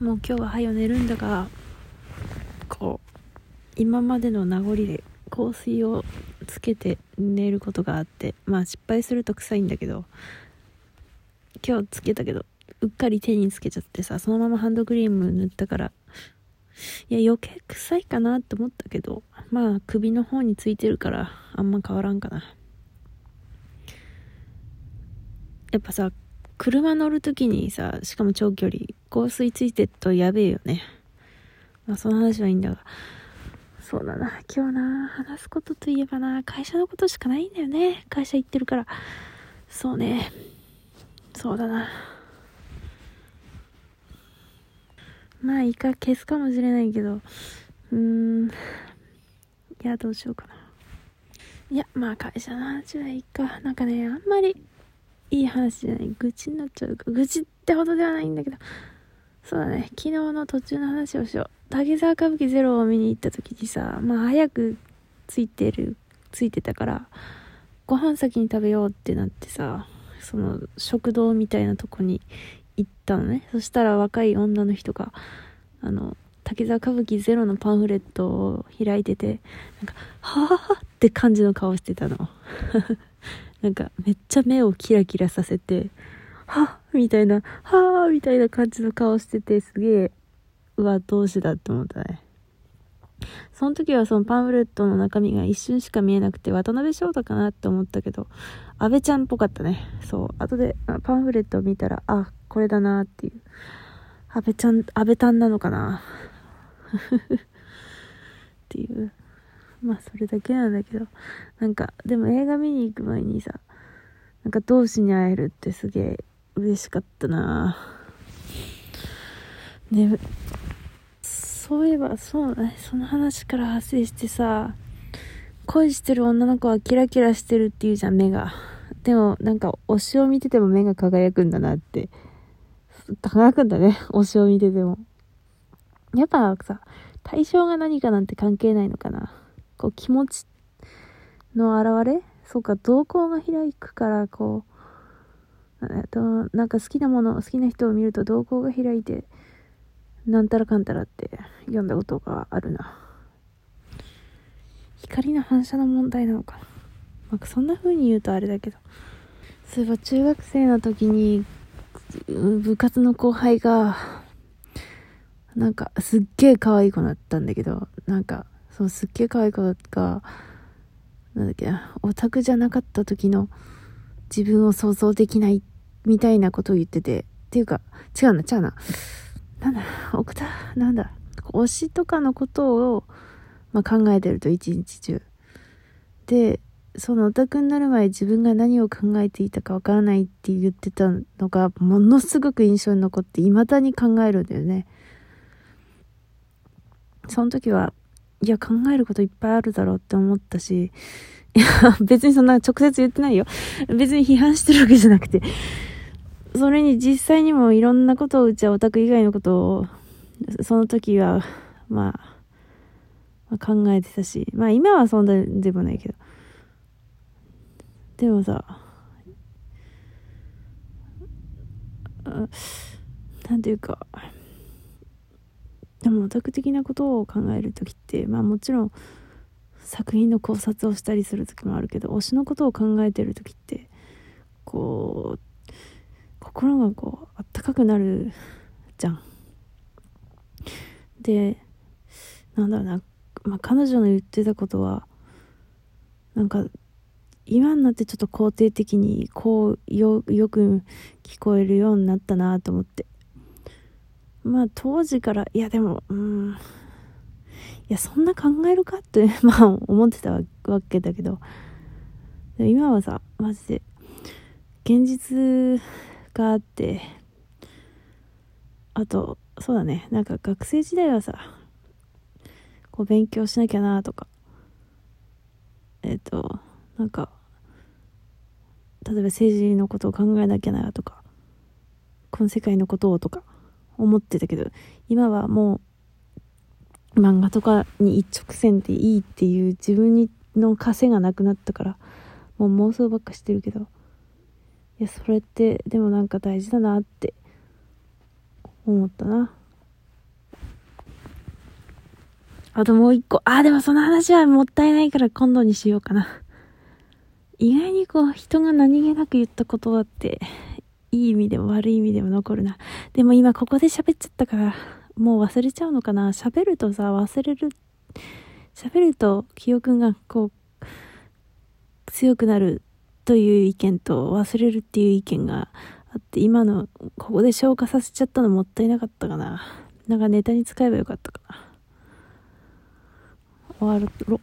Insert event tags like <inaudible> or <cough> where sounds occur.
もう今日は早寝るんだがこう今までの名残で香水をつけて寝ることがあってまあ失敗すると臭いんだけど今日つけたけどうっかり手につけちゃってさそのままハンドクリーム塗ったからいや余計臭いかなって思ったけどまあ首の方についてるからあんま変わらんかな。やっぱさ車乗る時にさしかも長距離香水ついてるとやべえよね。まあその話はいいんだが。そうだな。今日な話すことといえばな会社のことしかないんだよね。会社行ってるから。そうね。そうだな。まあいいか消すかもしれないけど。うーん。いやどうしようかな。いやまあ会社の話はいいか。なんかねあんまりいい話じゃない。愚痴になっちゃうか。愚痴ってほどではないんだけど。そうだね。昨日の途中の話をしよう。竹沢歌舞伎ゼロを見に行った時にさまあ早くついてるついてたからご飯先に食べようってなってさその食堂みたいなとこに行ったのね。そしたら若い女の人があの竹沢歌舞伎ゼロのパンフレットを開いててなんかはあって感じの顔してたのなんかめっちゃ目をキラキラさせてはみたいなはあみたいな感じの顔しててすげえうわどうしだって思ったね。その時はそのパンフレットの中身が一瞬しか見えなくて渡辺翔太かなって思ったけど安倍ちゃんっぽかったね。そう。後でパンフレットを見たらあこれだなっていう。安倍ちゃん安倍たんなのかな？<laughs> っていう。<laughs> まあそれだけなんだけど。なんかでも映画見に行く前にさなんか同志に会えるってすげえ嬉しかったな。ねそういえばそうねその話から派生してさ恋してる女の子はキラキラしてるっていうじゃん目が。でもなんか推しを見てても目が輝くんだなって。輝くんだね推しを見てても。やっぱさ対象が何かなんて関係ないのかな。こう気持ちの表れ？そうか瞳孔が開くからこうえっとなんか好きなもの好きな人を見ると瞳孔が開いてなんたらかんたらって読んだことがあるな。光の反射の問題なのかな、まあ、そんな風に言うとあれだけど。そういえば中学生の時に部活の後輩がなんかすっげえ可愛い子だったんだけどなんかそうすっげえ可愛い子がなんだっけな。オタクじゃなかった時の自分を想像できないみたいなことを言ってて。っていうか違うな違うな。なんだ、奥田、なんだ、推しとかのことを、まあ、考えてると一日中。で、そのオタクになる前自分が何を考えていたかわからないって言ってたのがものすごく印象に残って未だに考えるんだよね。その時は、いや考えることいっぱいあるだろうって思ったし、い <laughs> や別にそんな直接言ってないよ。別に批判してるわけじゃなくて、それに実際にもいろんなことをうちはオタク以外のことを、その時は、まあ、まあ、考えてたし、まあ今はそんなでもないけど。でもさ、なんていうか、でもオタク的なことを考える時って、まあもちろん作品の考察をしたりする時もあるけど、推しのことを考えてる時って、こう、心がこうあったかくなるじゃん。でなんだろうな、まあ、彼女の言ってたことはなんか今になってちょっと肯定的にこうよよく聞こえるようになったなと思ってまあ当時からいやでもうんいやそんな考えるかって <laughs> まあ思ってたわけだけど。今はさマジで現実があってあとそうだねなんか学生時代はさこう勉強しなきゃなとかえっ、ー、となんか例えば政治のことを考えなきゃなとかこの世界のことをとか思ってたけど、今はもう漫画とかに一直線でいいっていう自分の枷がなくなったから、もう妄想ばっかしてるけど、いや、それってでもなんか大事だなって思ったな。あともう一個。あ、でもその話はもったいないから今度にしようかな。意外にこう人が何気なく言った言葉っていい意味でも悪い意味でも残るな。でも今ここで喋っちゃったから、もう忘れちゃうのかな。喋るとさ、忘れる。喋ると記憶がこう、強くなるという意見と忘れるっていう意見があって、今のここで消化させちゃったのもったいなかったかな。なんかネタに使えばよかったかな。終わろ。